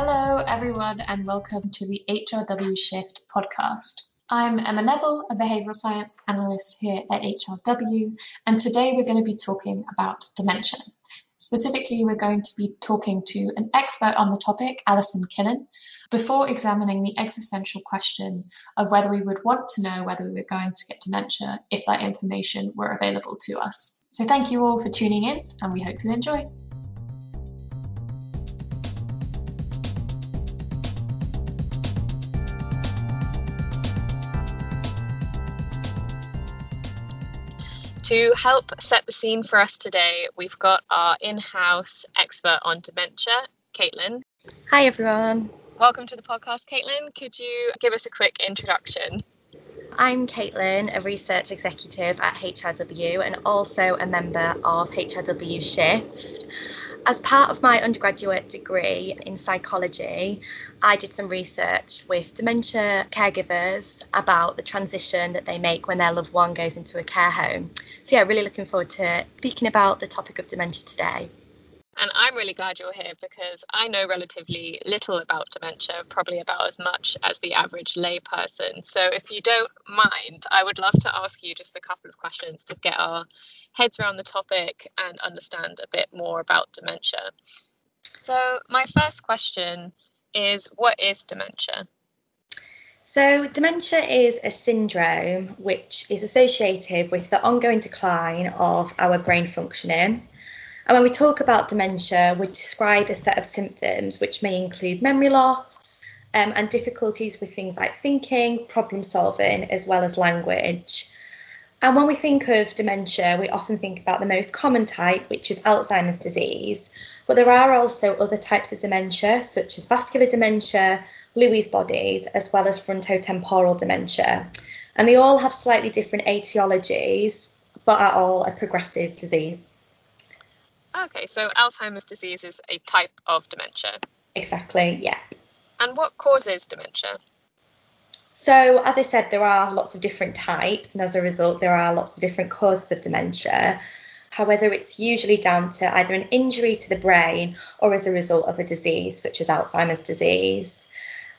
Hello, everyone, and welcome to the HRW Shift podcast. I'm Emma Neville, a behavioural science analyst here at HRW, and today we're going to be talking about dementia. Specifically, we're going to be talking to an expert on the topic, Alison Killen, before examining the existential question of whether we would want to know whether we were going to get dementia if that information were available to us. So, thank you all for tuning in, and we hope you enjoy. To help set the scene for us today, we've got our in house expert on dementia, Caitlin. Hi, everyone. Welcome to the podcast, Caitlin. Could you give us a quick introduction? I'm Caitlin, a research executive at HRW and also a member of HRW Shift. As part of my undergraduate degree in psychology, I did some research with dementia caregivers about the transition that they make when their loved one goes into a care home. So, yeah, really looking forward to speaking about the topic of dementia today. And I'm really glad you're here because I know relatively little about dementia, probably about as much as the average layperson. So, if you don't mind, I would love to ask you just a couple of questions to get our heads around the topic and understand a bit more about dementia. So, my first question is what is dementia? So, dementia is a syndrome which is associated with the ongoing decline of our brain functioning and when we talk about dementia, we describe a set of symptoms which may include memory loss um, and difficulties with things like thinking, problem solving, as well as language. And when we think of dementia, we often think about the most common type, which is Alzheimer's disease. But there are also other types of dementia, such as vascular dementia, Lewy bodies, as well as frontotemporal dementia. And they all have slightly different etiologies, but are all a progressive disease. Okay, so Alzheimer's disease is a type of dementia. Exactly, yeah. And what causes dementia? So, as I said, there are lots of different types, and as a result, there are lots of different causes of dementia. However, it's usually down to either an injury to the brain or as a result of a disease, such as Alzheimer's disease.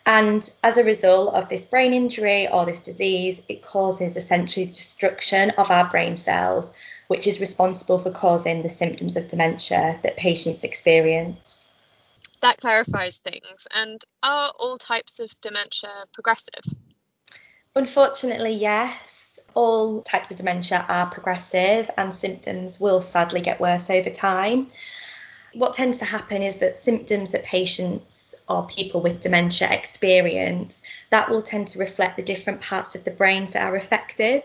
And as a result of this brain injury or this disease, it causes essentially the destruction of our brain cells, which is responsible for causing the symptoms of dementia that patients experience. That clarifies things. And are all types of dementia progressive? Unfortunately, yes. All types of dementia are progressive and symptoms will sadly get worse over time. What tends to happen is that symptoms that patients or people with dementia experience that will tend to reflect the different parts of the brains that are affected.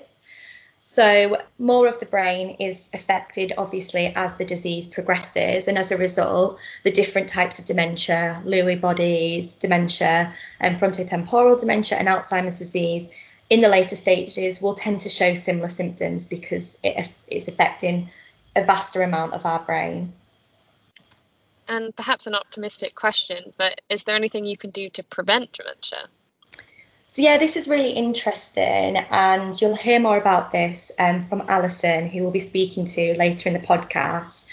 So, more of the brain is affected, obviously, as the disease progresses, and as a result, the different types of dementia, Lewy bodies, dementia, and frontotemporal dementia, and Alzheimer's disease in the later stages will tend to show similar symptoms because it is affecting a vaster amount of our brain. And perhaps an optimistic question, but is there anything you can do to prevent dementia? So yeah, this is really interesting, and you'll hear more about this um, from Alison, who we'll be speaking to later in the podcast.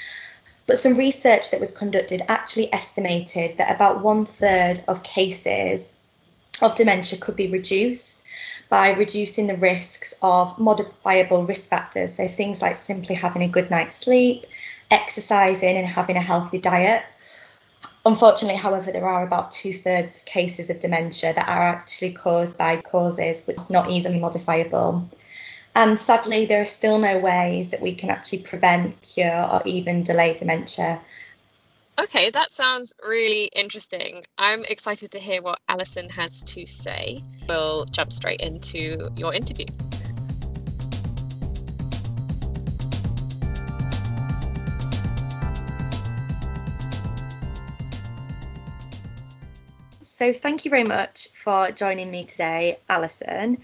But some research that was conducted actually estimated that about one third of cases of dementia could be reduced by reducing the risks of modifiable risk factors, so things like simply having a good night's sleep, exercising, and having a healthy diet. Unfortunately, however, there are about two thirds of cases of dementia that are actually caused by causes which are not easily modifiable. And sadly, there are still no ways that we can actually prevent, cure, or even delay dementia. Okay, that sounds really interesting. I'm excited to hear what Alison has to say. We'll jump straight into your interview. So thank you very much for joining me today, Alison.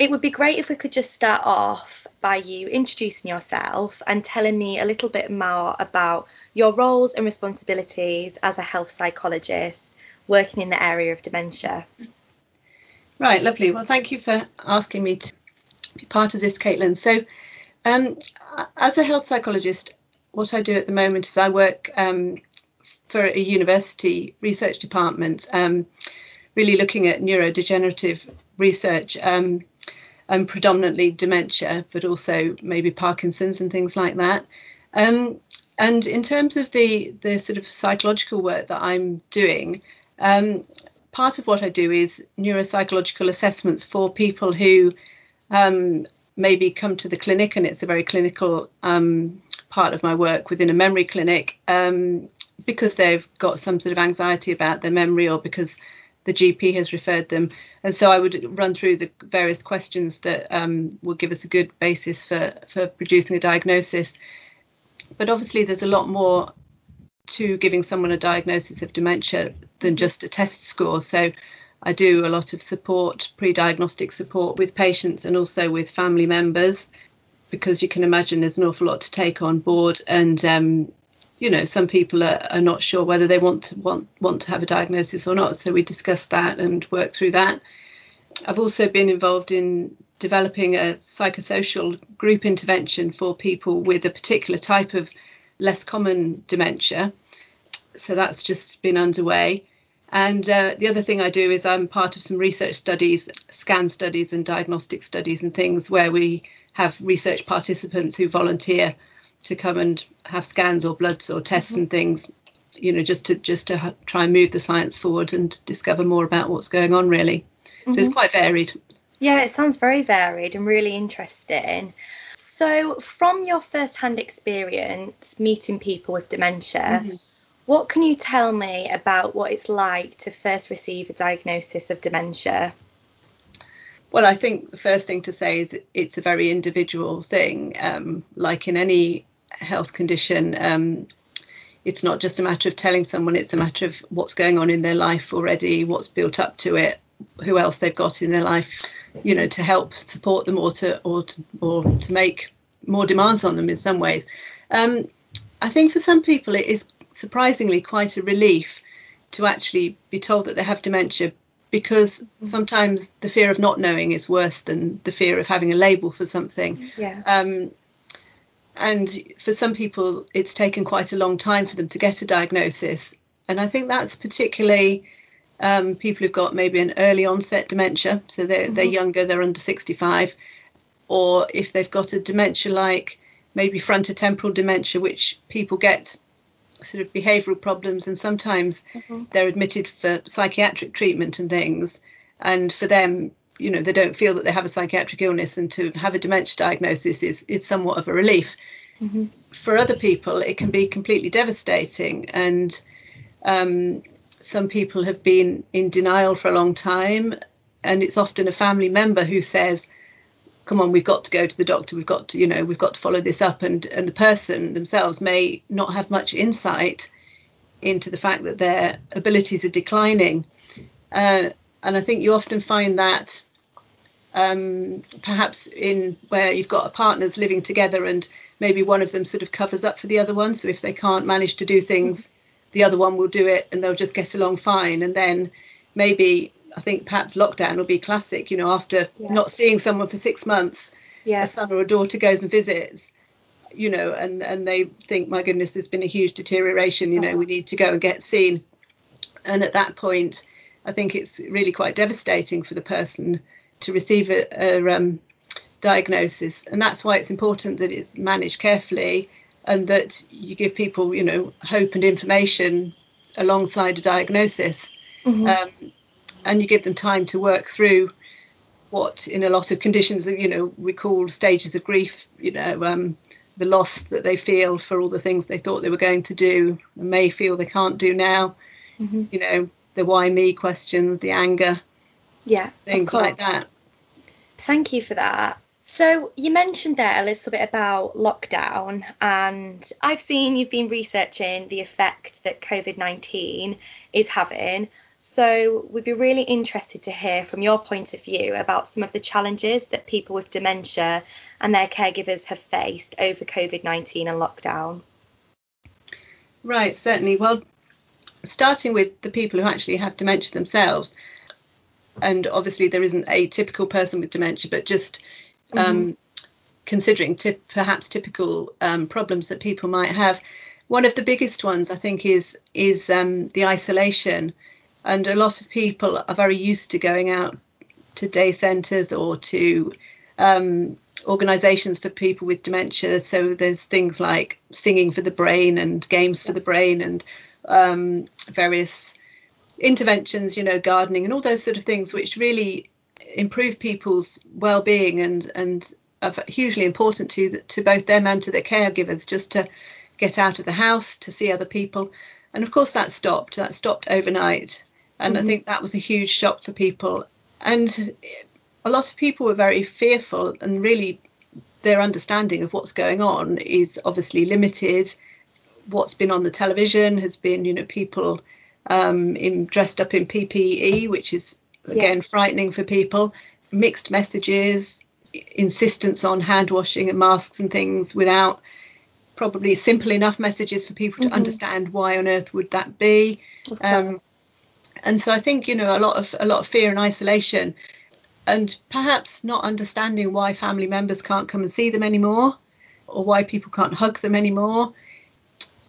It would be great if we could just start off by you introducing yourself and telling me a little bit more about your roles and responsibilities as a health psychologist working in the area of dementia. Right, lovely. Well, thank you for asking me to be part of this, Caitlin. So, um, as a health psychologist, what I do at the moment is I work um, for a university research department, um, really looking at neurodegenerative research um, and predominantly dementia, but also maybe Parkinson's and things like that. Um, and in terms of the the sort of psychological work that I'm doing, um, part of what I do is neuropsychological assessments for people who um, maybe come to the clinic, and it's a very clinical um, part of my work within a memory clinic um, because they've got some sort of anxiety about their memory or because the GP has referred them. And so I would run through the various questions that um, will give us a good basis for, for producing a diagnosis. But obviously, there's a lot more to giving someone a diagnosis of dementia than just a test score. So I do a lot of support, pre diagnostic support with patients and also with family members because you can imagine there's an awful lot to take on board. And um, you know, some people are, are not sure whether they want to want want to have a diagnosis or not. So we discuss that and work through that. I've also been involved in developing a psychosocial group intervention for people with a particular type of less common dementia. So that's just been underway. And uh, the other thing I do is I'm part of some research studies, scan studies, and diagnostic studies, and things where we have research participants who volunteer to come and have scans or bloods or tests mm-hmm. and things you know just to just to ha- try and move the science forward and discover more about what's going on really mm-hmm. so it's mm-hmm. quite varied yeah it sounds very varied and really interesting so from your first hand experience meeting people with dementia mm-hmm. what can you tell me about what it's like to first receive a diagnosis of dementia well, I think the first thing to say is it's a very individual thing. Um, like in any health condition, um, it's not just a matter of telling someone, it's a matter of what's going on in their life already, what's built up to it, who else they've got in their life, you know, to help support them or to or to, or to make more demands on them in some ways. Um, I think for some people it is surprisingly quite a relief to actually be told that they have dementia because sometimes the fear of not knowing is worse than the fear of having a label for something. Yeah. Um, and for some people, it's taken quite a long time for them to get a diagnosis. And I think that's particularly um, people who've got maybe an early onset dementia, so they're, mm-hmm. they're younger, they're under 65, or if they've got a dementia like maybe frontotemporal dementia, which people get sort of behavioural problems, and sometimes mm-hmm. they're admitted for psychiatric treatment and things. And for them, you know, they don't feel that they have a psychiatric illness, and to have a dementia diagnosis is is somewhat of a relief. Mm-hmm. For other people, it can be completely devastating, and um, some people have been in denial for a long time, and it's often a family member who says, come on we've got to go to the doctor we've got to you know we've got to follow this up and and the person themselves may not have much insight into the fact that their abilities are declining uh, and i think you often find that um, perhaps in where you've got a partners living together and maybe one of them sort of covers up for the other one so if they can't manage to do things the other one will do it and they'll just get along fine and then maybe I think perhaps lockdown will be classic. You know, after yeah. not seeing someone for six months, yeah. a son or a daughter goes and visits. You know, and and they think, my goodness, there's been a huge deterioration. You know, uh-huh. we need to go and get seen. And at that point, I think it's really quite devastating for the person to receive a, a um, diagnosis, and that's why it's important that it's managed carefully and that you give people, you know, hope and information alongside a diagnosis. Mm-hmm. Um, and you give them time to work through what in a lot of conditions you know we call stages of grief you know um, the loss that they feel for all the things they thought they were going to do and may feel they can't do now mm-hmm. you know the why me questions the anger yeah things like that thank you for that so you mentioned there a little bit about lockdown and I've seen you've been researching the effect that COVID-19 is having so we'd be really interested to hear from your point of view about some of the challenges that people with dementia and their caregivers have faced over COVID 19 and lockdown. Right, certainly. Well, starting with the people who actually have dementia themselves, and obviously there isn't a typical person with dementia, but just um, mm-hmm. considering tip, perhaps typical um, problems that people might have. one of the biggest ones, I think, is is um, the isolation, and a lot of people are very used to going out to day centres or to um, organisations for people with dementia. So there's things like singing for the brain and games for the brain and um, various interventions, you know, gardening and all those sort of things, which really improve people's well-being and and are hugely important to to both them and to their caregivers, just to get out of the house, to see other people, and of course that stopped. That stopped overnight, and mm-hmm. I think that was a huge shock for people. And a lot of people were very fearful, and really their understanding of what's going on is obviously limited. What's been on the television has been, you know, people um, in dressed up in PPE, which is again yeah. frightening for people. Mixed messages, insistence on hand washing and masks and things without probably simple enough messages for people mm-hmm. to understand why on earth would that be. Um, and so I think you know a lot of a lot of fear and isolation, and perhaps not understanding why family members can't come and see them anymore, or why people can't hug them anymore.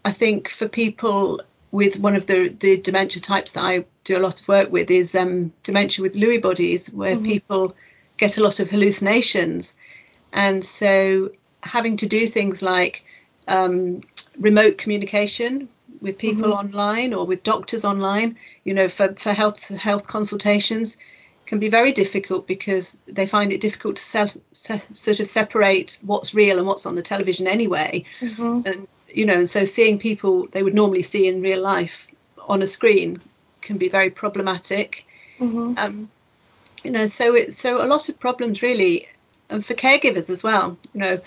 I think for people with one of the the dementia types that I do a lot of work with is um, dementia with Lewy bodies, where mm-hmm. people get a lot of hallucinations, and so having to do things like um, remote communication with people mm-hmm. online or with doctors online, you know, for, for health health consultations can be very difficult because they find it difficult to se- se- sort of separate what's real and what's on the television anyway. Mm-hmm. And you know, so seeing people they would normally see in real life on a screen can be very problematic. Mm-hmm. Um, you know, so it so a lot of problems really, and for caregivers as well. You know,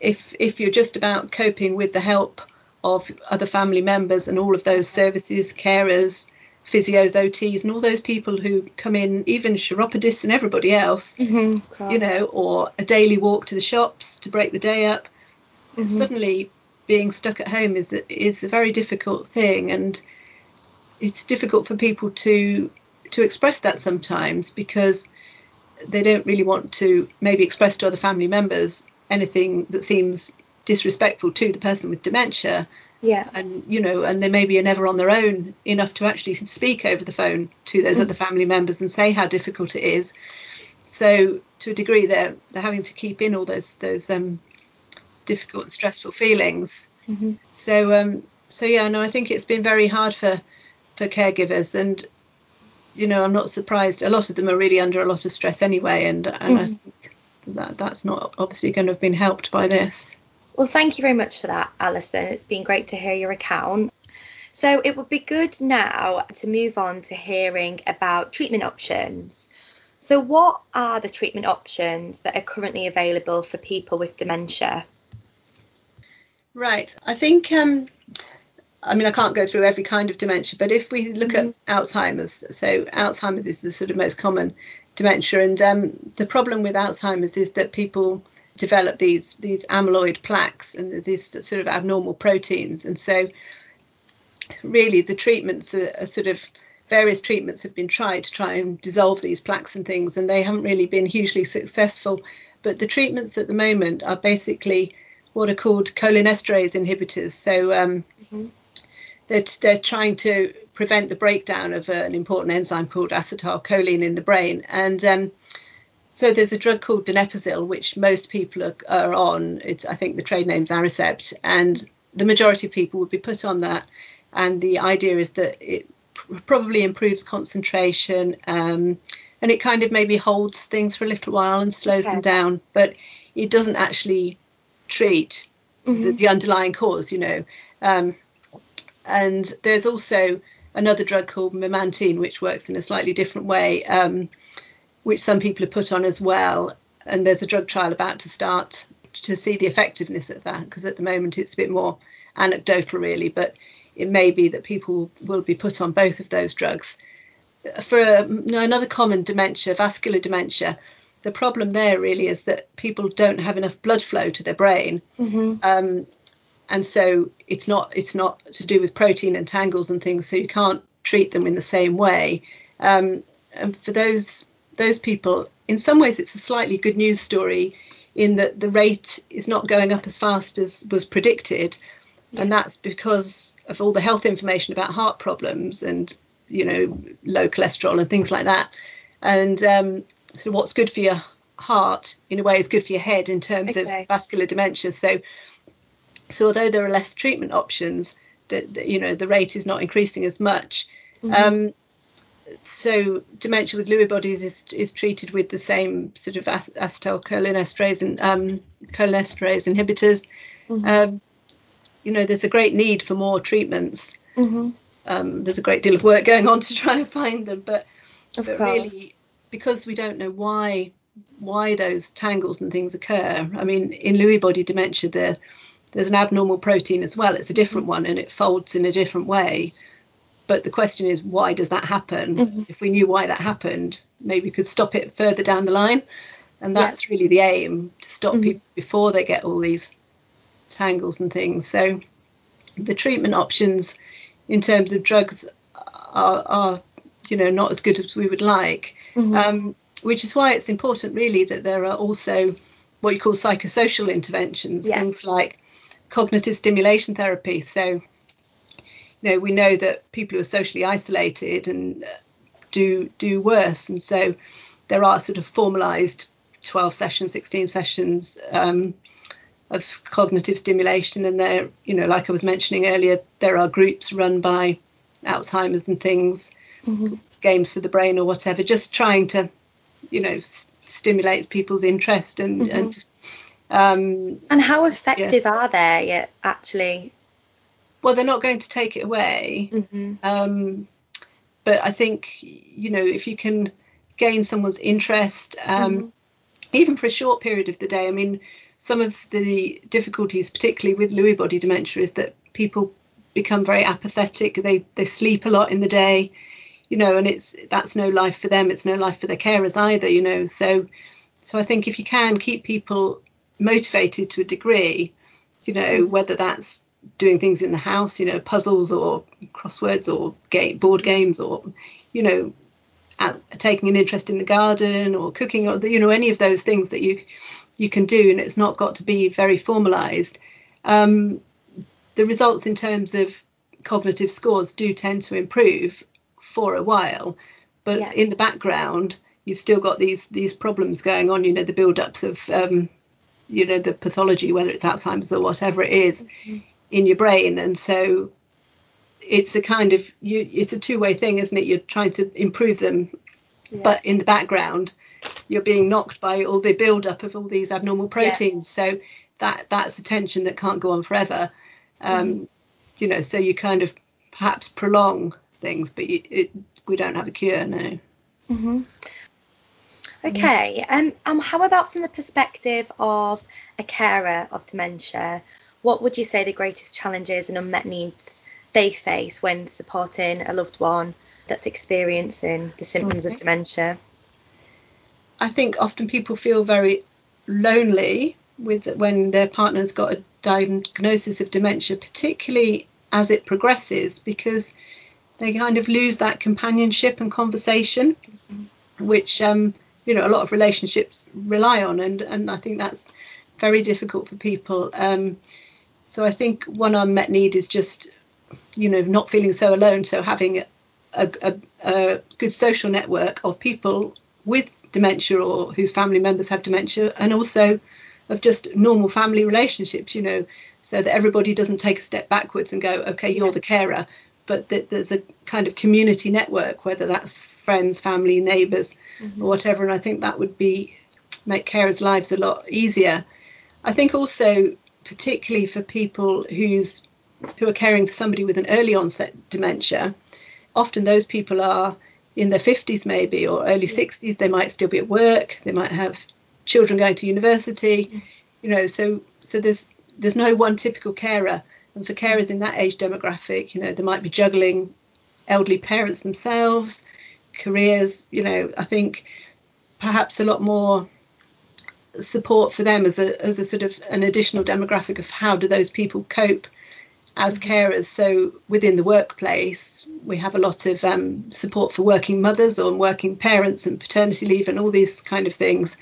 if if you're just about coping with the help of other family members and all of those services, carers, physios, OTs, and all those people who come in, even chiropodists and everybody else, mm-hmm, you know, or a daily walk to the shops to break the day up. Mm-hmm. Suddenly, being stuck at home is is a very difficult thing, and it's difficult for people to to express that sometimes because they don't really want to maybe express to other family members anything that seems disrespectful to the person with dementia. Yeah. And you know, and they maybe are never on their own enough to actually speak over the phone to those mm. other family members and say how difficult it is. So to a degree, they're they're having to keep in all those those um, difficult and stressful feelings. Mm-hmm. So um, so yeah, no, I think it's been very hard for for caregivers, and you know, I'm not surprised. A lot of them are really under a lot of stress anyway, and and mm-hmm. I think that that's not obviously going to have been helped by this. Well, thank you very much for that, Alison. It's been great to hear your account. So it would be good now to move on to hearing about treatment options. So, what are the treatment options that are currently available for people with dementia? Right. I think, um, I mean, I can't go through every kind of dementia, but if we look mm-hmm. at Alzheimer's, so Alzheimer's is the sort of most common dementia, and um, the problem with Alzheimer's is that people develop these these amyloid plaques and these sort of abnormal proteins, and so really the treatments are, are sort of various treatments have been tried to try and dissolve these plaques and things, and they haven't really been hugely successful. But the treatments at the moment are basically what are called cholinesterase inhibitors. So um, mm-hmm. they're, they're trying to prevent the breakdown of an important enzyme called acetylcholine in the brain. And um, so there's a drug called donepezil, which most people are, are on. It's I think the trade name's Aricept, and the majority of people would be put on that. And the idea is that it pr- probably improves concentration, um, and it kind of maybe holds things for a little while and slows okay. them down, but it doesn't actually treat mm-hmm. the, the, underlying cause, you know. Um, and there's also another drug called memantine, which works in a slightly different way, um, which some people have put on as well. And there's a drug trial about to start to see the effectiveness of that, because at the moment it's a bit more anecdotal, really. But it may be that people will be put on both of those drugs. For a, another common dementia, vascular dementia, the problem there really is that people don't have enough blood flow to their brain. Mm-hmm. Um, and so it's not it's not to do with protein and tangles and things so you can't treat them in the same way um, and for those those people in some ways it's a slightly good news story in that the rate is not going up as fast as was predicted and that's because of all the health information about heart problems and you know low cholesterol and things like that. And um, so what's good for your heart in a way is good for your head in terms Okay. of vascular dementia. So so although there are less treatment options, that you know the rate is not increasing as much. Um, so dementia with Lewy bodies is is treated with the same sort of acetylcholinesterase and um, cholinesterase inhibitors. Um, you know, there's a great need for more treatments. hmm Um, there's a great deal of work going on to try and find them, but Of but course. really because we don't know why why those tangles and things occur. I mean, in Lewy body dementia, there there's an abnormal protein as well. It's a different one and it folds in a different way. But the question is, why does that happen? Mhm. If we knew why that happened, maybe we could stop it further down the line. And Yeah. that's really the aim to stop Mhm. people before they get all these tangles and things. So the treatment options in terms of drugs are, are you know, not as good as we would like Mhm. um, which is why it's important really that there are also what you call psychosocial interventions Yeah. things like cognitive stimulation therapy so you know we know that people who are socially isolated and uh, do do worse and so there are sort of formalized 12 sessions 16 sessions um, of cognitive stimulation and there you know like i was mentioning earlier there are groups run by alzheimer's and things Mhm. Games for the brain or whatever, just trying to, you know, s- stimulates people's interest and Mhm. and um, And how effective Yes. are they at actually? well, they're not going to take it away, hmm um, but I think you know if you can gain someone's interest, um, Mhm. even for a short period of the day. I mean, some of the difficulties, particularly with Lewy body dementia, is that people become very apathetic. They they sleep a lot in the day, you know, and it's that's no life for them. It's no life for their carers either, you know. So so I think if you can keep people motivated to a degree, you know, whether that's doing things in the house, you know, puzzles or crosswords or game board games or, you know, taking an interest in the garden or cooking or you know any of those things that you you can do and it's not got to be very formalized um, the results in terms of cognitive scores do tend to improve for a while but Yeah. in the background you've still got these these problems going on you know the build-ups of um, you know the pathology whether it's alzheimer's or whatever it is in your brain. And so it's a kind of you it's a two-way thing isn't it? You're trying to improve them but in the background you're being knocked by all the build-up of all these abnormal proteins. So that that's the tension that can't go on forever. Um, you know so you kind of perhaps prolong things but you, it, we don't have a cure no hmm Okay. Um, um, how about from the perspective of a carer of dementia? What would you say the greatest challenges and unmet needs they face when supporting a loved one that's experiencing the symptoms of dementia? I think often people feel very lonely with when their partner's got a diagnosis of dementia, particularly as it progresses, because they kind of lose that companionship and conversation, which um, you know a lot of relationships rely on, and and I think that's very difficult for people. Um, so I think one unmet need is just you know not feeling so alone, so having a, a, a good social network of people with dementia or whose family members have dementia, and also of just normal family relationships, you know, so that everybody doesn't take a step backwards and go, okay, you're the carer, but that there's a kind of community network, whether that's friends, family, neighbours, mm-hmm. or whatever. And I think that would be make carers' lives a lot easier. I think also, particularly for people who's who are caring for somebody with an early onset dementia, often those people are in their 50s maybe or early 60s they might still be at work they might have children going to university mm. you know so so there's there's no one typical carer and for carers in that age demographic you know they might be juggling elderly parents themselves careers you know i think perhaps a lot more support for them as a as a sort of an additional demographic of how do those people cope as carers. So within the workplace, we have a lot of um, support for working mothers or working parents and paternity leave and all these kind of things.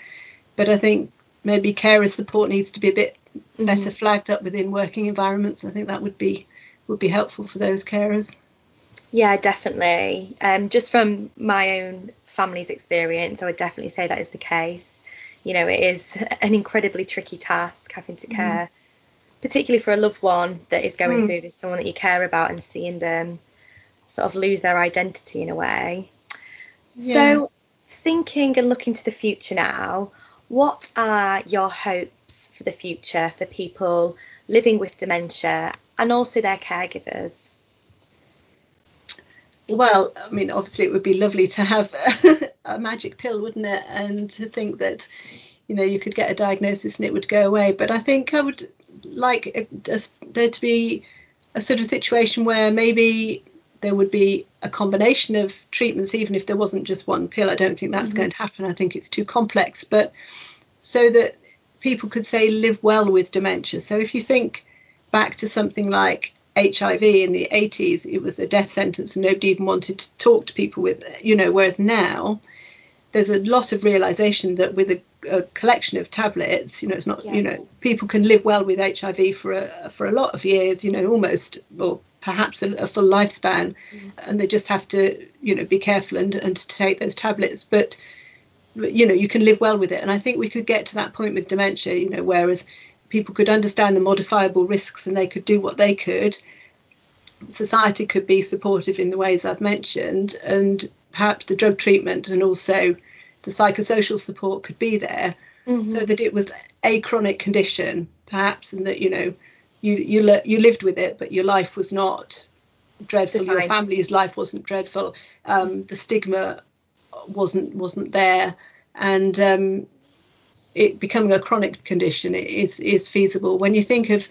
But I think maybe carer support needs to be a bit mm-hmm. better flagged up within working environments. I think that would be would be helpful for those carers. Yeah, definitely. Um, just from my own family's experience, I would definitely say that is the case. You know, it is an incredibly tricky task having to mm-hmm. care, mm. particularly for a loved one that is going mm. through this, someone that you care about, and seeing them sort of lose their identity in a way. Yeah. So, thinking and looking to the future now, what are your hopes for the future for people living with dementia and also their caregivers? Well, I mean, obviously, it would be lovely to have a magic pill, wouldn't it? And to think that, you know, you could get a diagnosis and it would go away. But I think I would like uh, there to be a sort of situation where maybe there would be a combination of treatments, even if there wasn't just one pill. I don't think that's mm-hmm. going to happen. I think it's too complex. But so that people could say live well with dementia. So if you think back to something like HIV in the 80s, it was a death sentence and nobody even wanted to talk to people with, you know, whereas now there's a lot of realization that with a, a collection of tablets, you know, it's not, yeah. you know, people can live well with HIV for a, for a lot of years, you know, almost, or perhaps a, a full lifespan, mm. and they just have to, you know, be careful and, and to take those tablets. But, you know, you can live well with it. And I think we could get to that point with dementia, you know, whereas people could understand the modifiable risks and they could do what they could. Society could be supportive in the ways I've mentioned, and perhaps the drug treatment and also the psychosocial support could be there, mm-hmm. so that it was a chronic condition, perhaps, and that you know you you you lived with it, but your life was not dreadful. Defined. Your family's life wasn't dreadful. Um, the stigma wasn't wasn't there, and um, it becoming a chronic condition is is feasible. When you think of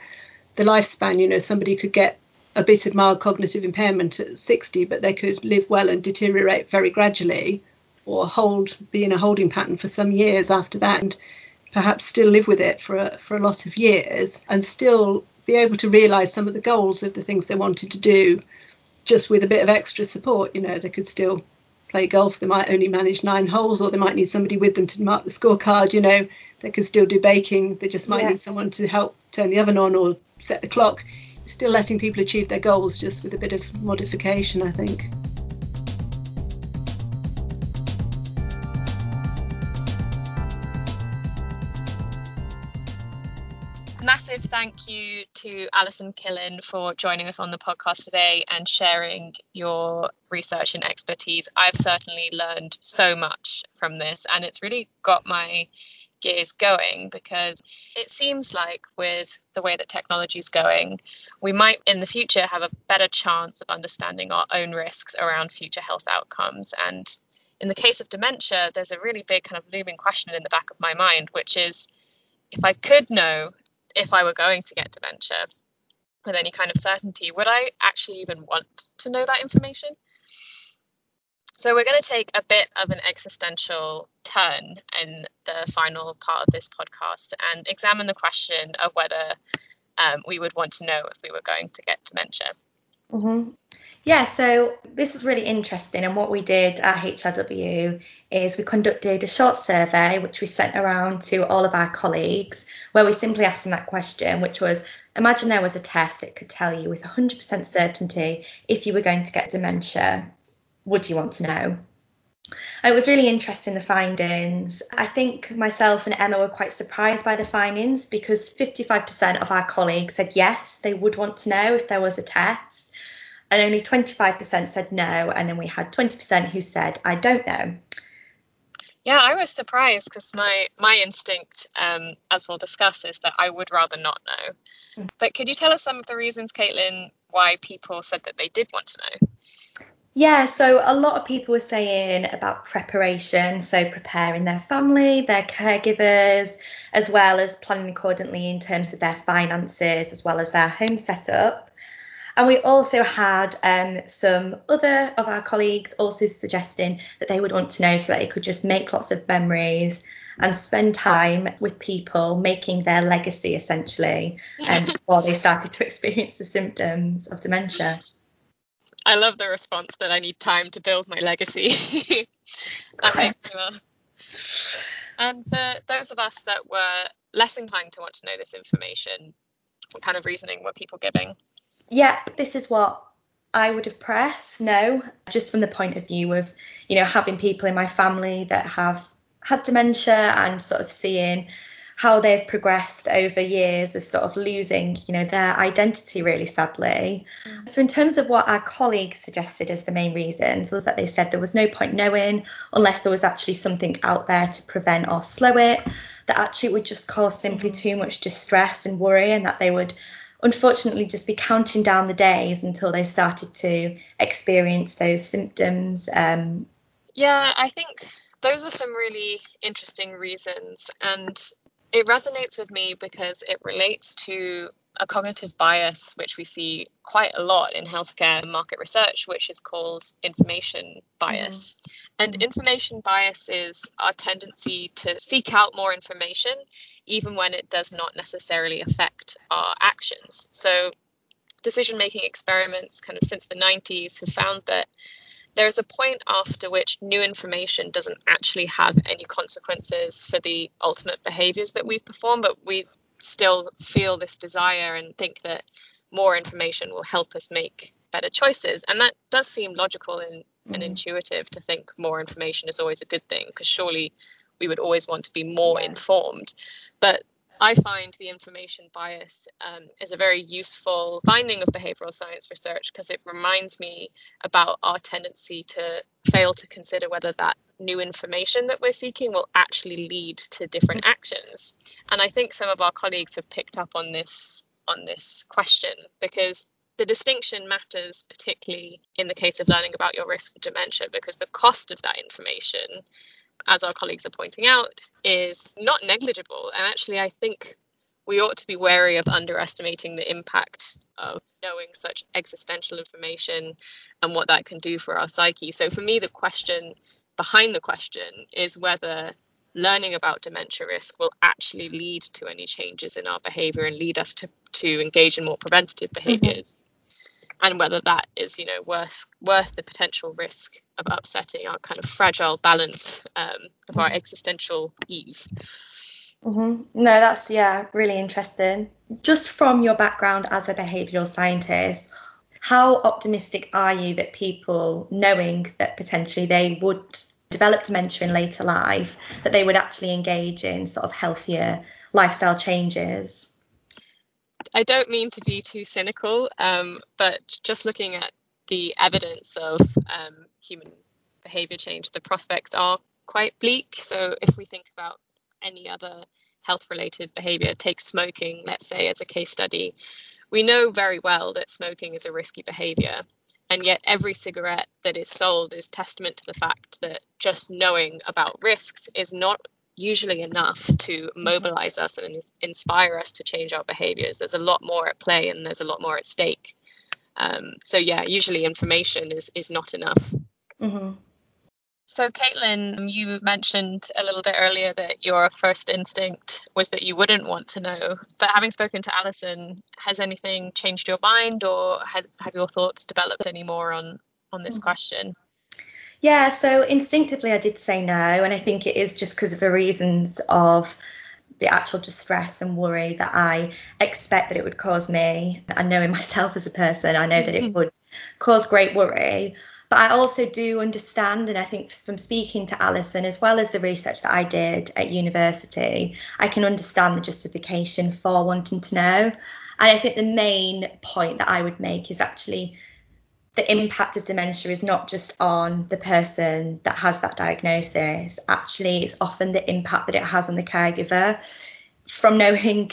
the lifespan, you know, somebody could get a bit of mild cognitive impairment at 60, but they could live well and deteriorate very gradually, or hold be in a holding pattern for some years after that, and perhaps still live with it for a, for a lot of years, and still be able to realise some of the goals of the things they wanted to do, just with a bit of extra support. You know, they could still play golf, they might only manage nine holes, or they might need somebody with them to mark the scorecard. You know, they could still do baking. They just might yeah. need someone to help turn the oven on or set the clock. Still letting people achieve their goals, just with a bit of modification, I think. Massive thank you to Alison Killen for joining us on the podcast today and sharing your research and expertise. I've certainly learned so much from this, and it's really got my gears going because it seems like with the way that technology is going, we might in the future have a better chance of understanding our own risks around future health outcomes. And in the case of dementia, there's a really big kind of looming question in the back of my mind, which is if I could know if I were going to get dementia with any kind of certainty, would I actually even want to know that information? So, we're going to take a bit of an existential turn in the final part of this podcast and examine the question of whether um, we would want to know if we were going to get dementia. Mm-hmm. Yeah, so this is really interesting. And what we did at HRW is we conducted a short survey, which we sent around to all of our colleagues, where we simply asked them that question, which was imagine there was a test that could tell you with 100% certainty if you were going to get dementia. Would you want to know? It was really interesting, the findings. I think myself and Emma were quite surprised by the findings because 55% of our colleagues said yes, they would want to know if there was a test and only 25% said no, and then we had 20% who said, I don't know. Yeah, I was surprised because my my instinct, um, as we'll discuss, is that I would rather not know. Mm. But could you tell us some of the reasons, Caitlin, why people said that they did want to know? Yeah, so a lot of people were saying about preparation, so preparing their family, their caregivers, as well as planning accordingly in terms of their finances, as well as their home setup. And we also had um, some other of our colleagues also suggesting that they would want to know so that they could just make lots of memories and spend time with people making their legacy essentially um, before they started to experience the symptoms of dementia. I love the response that I need time to build my legacy. that makes me laugh. And for those of us that were less inclined to want to know this information. What kind of reasoning were people giving? Yeah, this is what I would have pressed. No, just from the point of view of, you know, having people in my family that have had dementia and sort of seeing how they've progressed over years of sort of losing, you know, their identity really sadly. Mm. So in terms of what our colleagues suggested as the main reasons was that they said there was no point knowing unless there was actually something out there to prevent or slow it, that actually it would just cause simply mm. too much distress and worry and that they would unfortunately just be counting down the days until they started to experience those symptoms. Um, yeah, I think those are some really interesting reasons. And it resonates with me because it relates to a cognitive bias which we see quite a lot in healthcare market research, which is called information bias. Mm-hmm. And mm-hmm. information bias is our tendency to seek out more information, even when it does not necessarily affect our actions. So, decision making experiments, kind of since the 90s, have found that there's a point after which new information doesn't actually have any consequences for the ultimate behaviors that we perform, but we still feel this desire and think that more information will help us make better choices. And that does seem logical and, mm. and intuitive to think more information is always a good thing, because surely we would always want to be more yeah. informed. But I find the information bias um, is a very useful finding of behavioral science research because it reminds me about our tendency to fail to consider whether that new information that we're seeking will actually lead to different actions. And I think some of our colleagues have picked up on this on this question because the distinction matters particularly in the case of learning about your risk for dementia because the cost of that information as our colleagues are pointing out, is not negligible. And actually, I think we ought to be wary of underestimating the impact of knowing such existential information and what that can do for our psyche. So, for me, the question behind the question is whether learning about dementia risk will actually lead to any changes in our behavior and lead us to, to engage in more preventative mm-hmm. behaviors. And whether that is you know worth worth the potential risk of upsetting our kind of fragile balance um, of our existential ease. Mm-hmm. No, that's yeah, really interesting. Just from your background as a behavioural scientist, how optimistic are you that people, knowing that potentially they would develop dementia in later life, that they would actually engage in sort of healthier lifestyle changes? I don't mean to be too cynical, um, but just looking at the evidence of um, human behavior change, the prospects are quite bleak. So if we think about any other health related behavior, take smoking, let's say, as a case study, we know very well that smoking is a risky behavior. And yet, every cigarette that is sold is testament to the fact that just knowing about risks is not usually enough to mm-hmm. mobilize us and inspire us to change our behaviors. There's a lot more at play and there's a lot more at stake. Um, so yeah, usually information is is not enough. Mm-hmm. So Caitlin, you mentioned a little bit earlier that your first instinct was that you wouldn't want to know. But having spoken to Alison, has anything changed your mind, or have, have your thoughts developed any more on on this mm-hmm. question? Yeah, so instinctively I did say no, and I think it is just because of the reasons of the actual distress and worry that I expect that it would cause me. I know in myself as a person, I know that it mm-hmm. would cause great worry. But I also do understand, and I think from speaking to Alison, as well as the research that I did at university, I can understand the justification for wanting to know. And I think the main point that I would make is actually the impact of dementia is not just on the person that has that diagnosis, actually, it's often the impact that it has on the caregiver. From knowing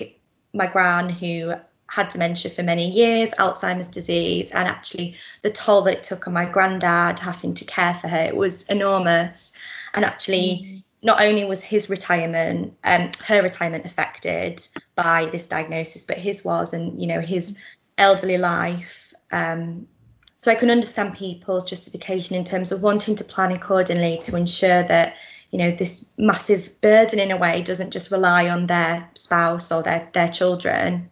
my gran who had dementia for many years, Alzheimer's disease, and actually the toll that it took on my granddad having to care for her, it was enormous. And actually, mm. not only was his retirement, um, her retirement affected by this diagnosis, but his was, and you know, his elderly life um, so I can understand people's justification in terms of wanting to plan accordingly to ensure that you know this massive burden in a way doesn't just rely on their spouse or their their children.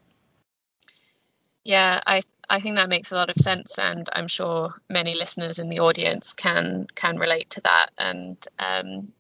Yeah, I I think that makes a lot of sense, and I'm sure many listeners in the audience can can relate to that. And um,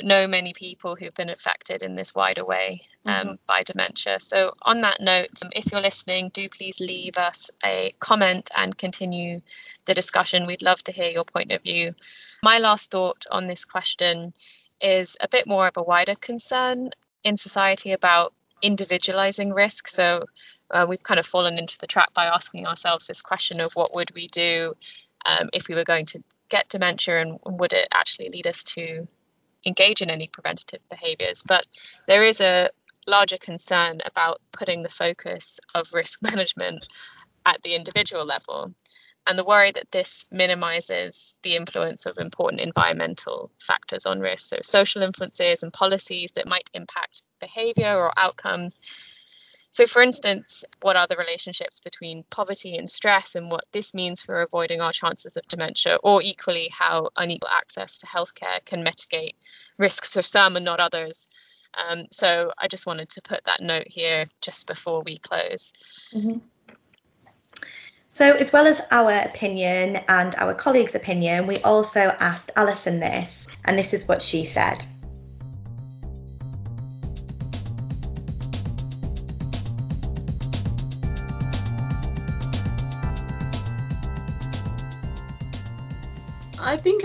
know many people who've been affected in this wider way um, mm-hmm. by dementia. So, on that note, um, if you're listening, do please leave us a comment and continue the discussion. We'd love to hear your point of view. My last thought on this question is a bit more of a wider concern in society about individualizing risk. So, uh, we've kind of fallen into the trap by asking ourselves this question of what would we do um, if we were going to get dementia and would it actually lead us to engage in any preventative behaviors. But there is a larger concern about putting the focus of risk management at the individual level and the worry that this minimizes the influence of important environmental factors on risk. So, social influences and policies that might impact behavior or outcomes so, for instance, what are the relationships between poverty and stress and what this means for avoiding our chances of dementia, or equally, how unequal access to healthcare can mitigate risks for some and not others? Um, so, I just wanted to put that note here just before we close. Mm-hmm. So, as well as our opinion and our colleagues' opinion, we also asked Alison this, and this is what she said.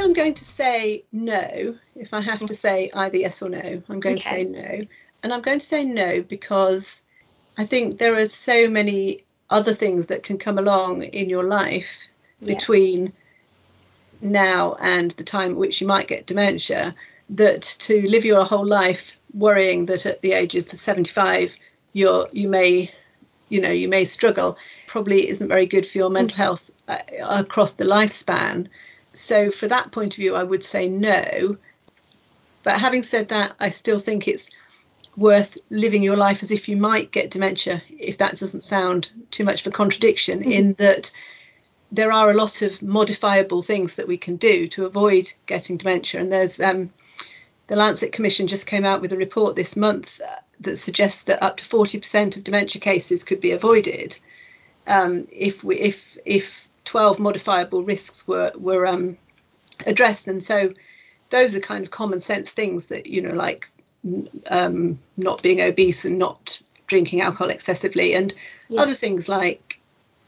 I'm going to say no. If I have to say either yes or no, I'm going okay. to say no. And I'm going to say no because I think there are so many other things that can come along in your life yeah. between now and the time at which you might get dementia that to live your whole life worrying that at the age of 75 you're you may you know you may struggle probably isn't very good for your mental mm. health uh, across the lifespan so for that point of view, I would say no. But having said that, I still think it's worth living your life as if you might get dementia, if that doesn't sound too much of a contradiction, mm-hmm. in that there are a lot of modifiable things that we can do to avoid getting dementia. And there's um, the Lancet Commission just came out with a report this month uh, that suggests that up to 40% of dementia cases could be avoided um, if we if if 12 modifiable risks were were um, addressed, and so those are kind of common sense things that you know, like um, not being obese and not drinking alcohol excessively, and yeah. other things like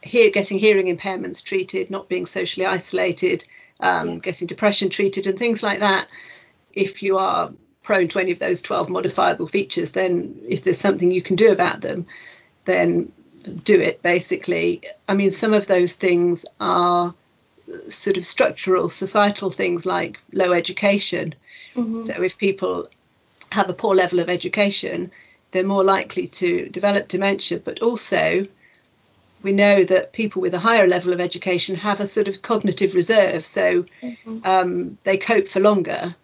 hear, getting hearing impairments treated, not being socially isolated, um, yeah. getting depression treated, and things like that. If you are prone to any of those 12 modifiable features, then if there's something you can do about them, then do it basically. I mean, some of those things are sort of structural societal things like low education. Mm-hmm. So if people have a poor level of education, they're more likely to develop dementia, but also we know that people with a higher level of education have a sort of cognitive reserve, so mm-hmm. um, they cope for longer,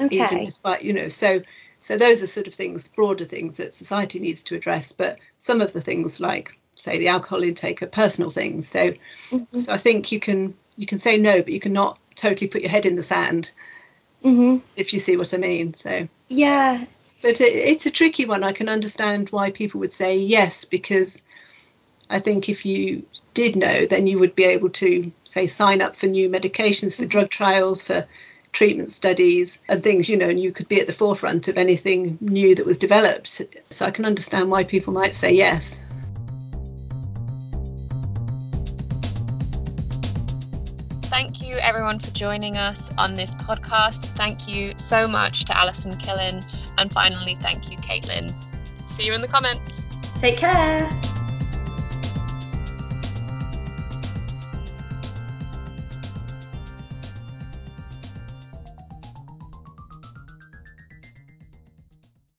okay. even despite you know. So so those are sort of things, broader things that society needs to address. But some of the things, like say the alcohol intake, are personal things. So, mm-hmm. so I think you can you can say no, but you cannot totally put your head in the sand. Mm-hmm. If you see what I mean. So yeah. But it, it's a tricky one. I can understand why people would say yes because I think if you did know, then you would be able to say sign up for new medications, for mm-hmm. drug trials, for treatment studies and things, you know, and you could be at the forefront of anything new that was developed. So I can understand why people might say yes. Thank you everyone for joining us on this podcast. Thank you so much to Alison Killen. And finally, thank you, Caitlin. See you in the comments. Take care.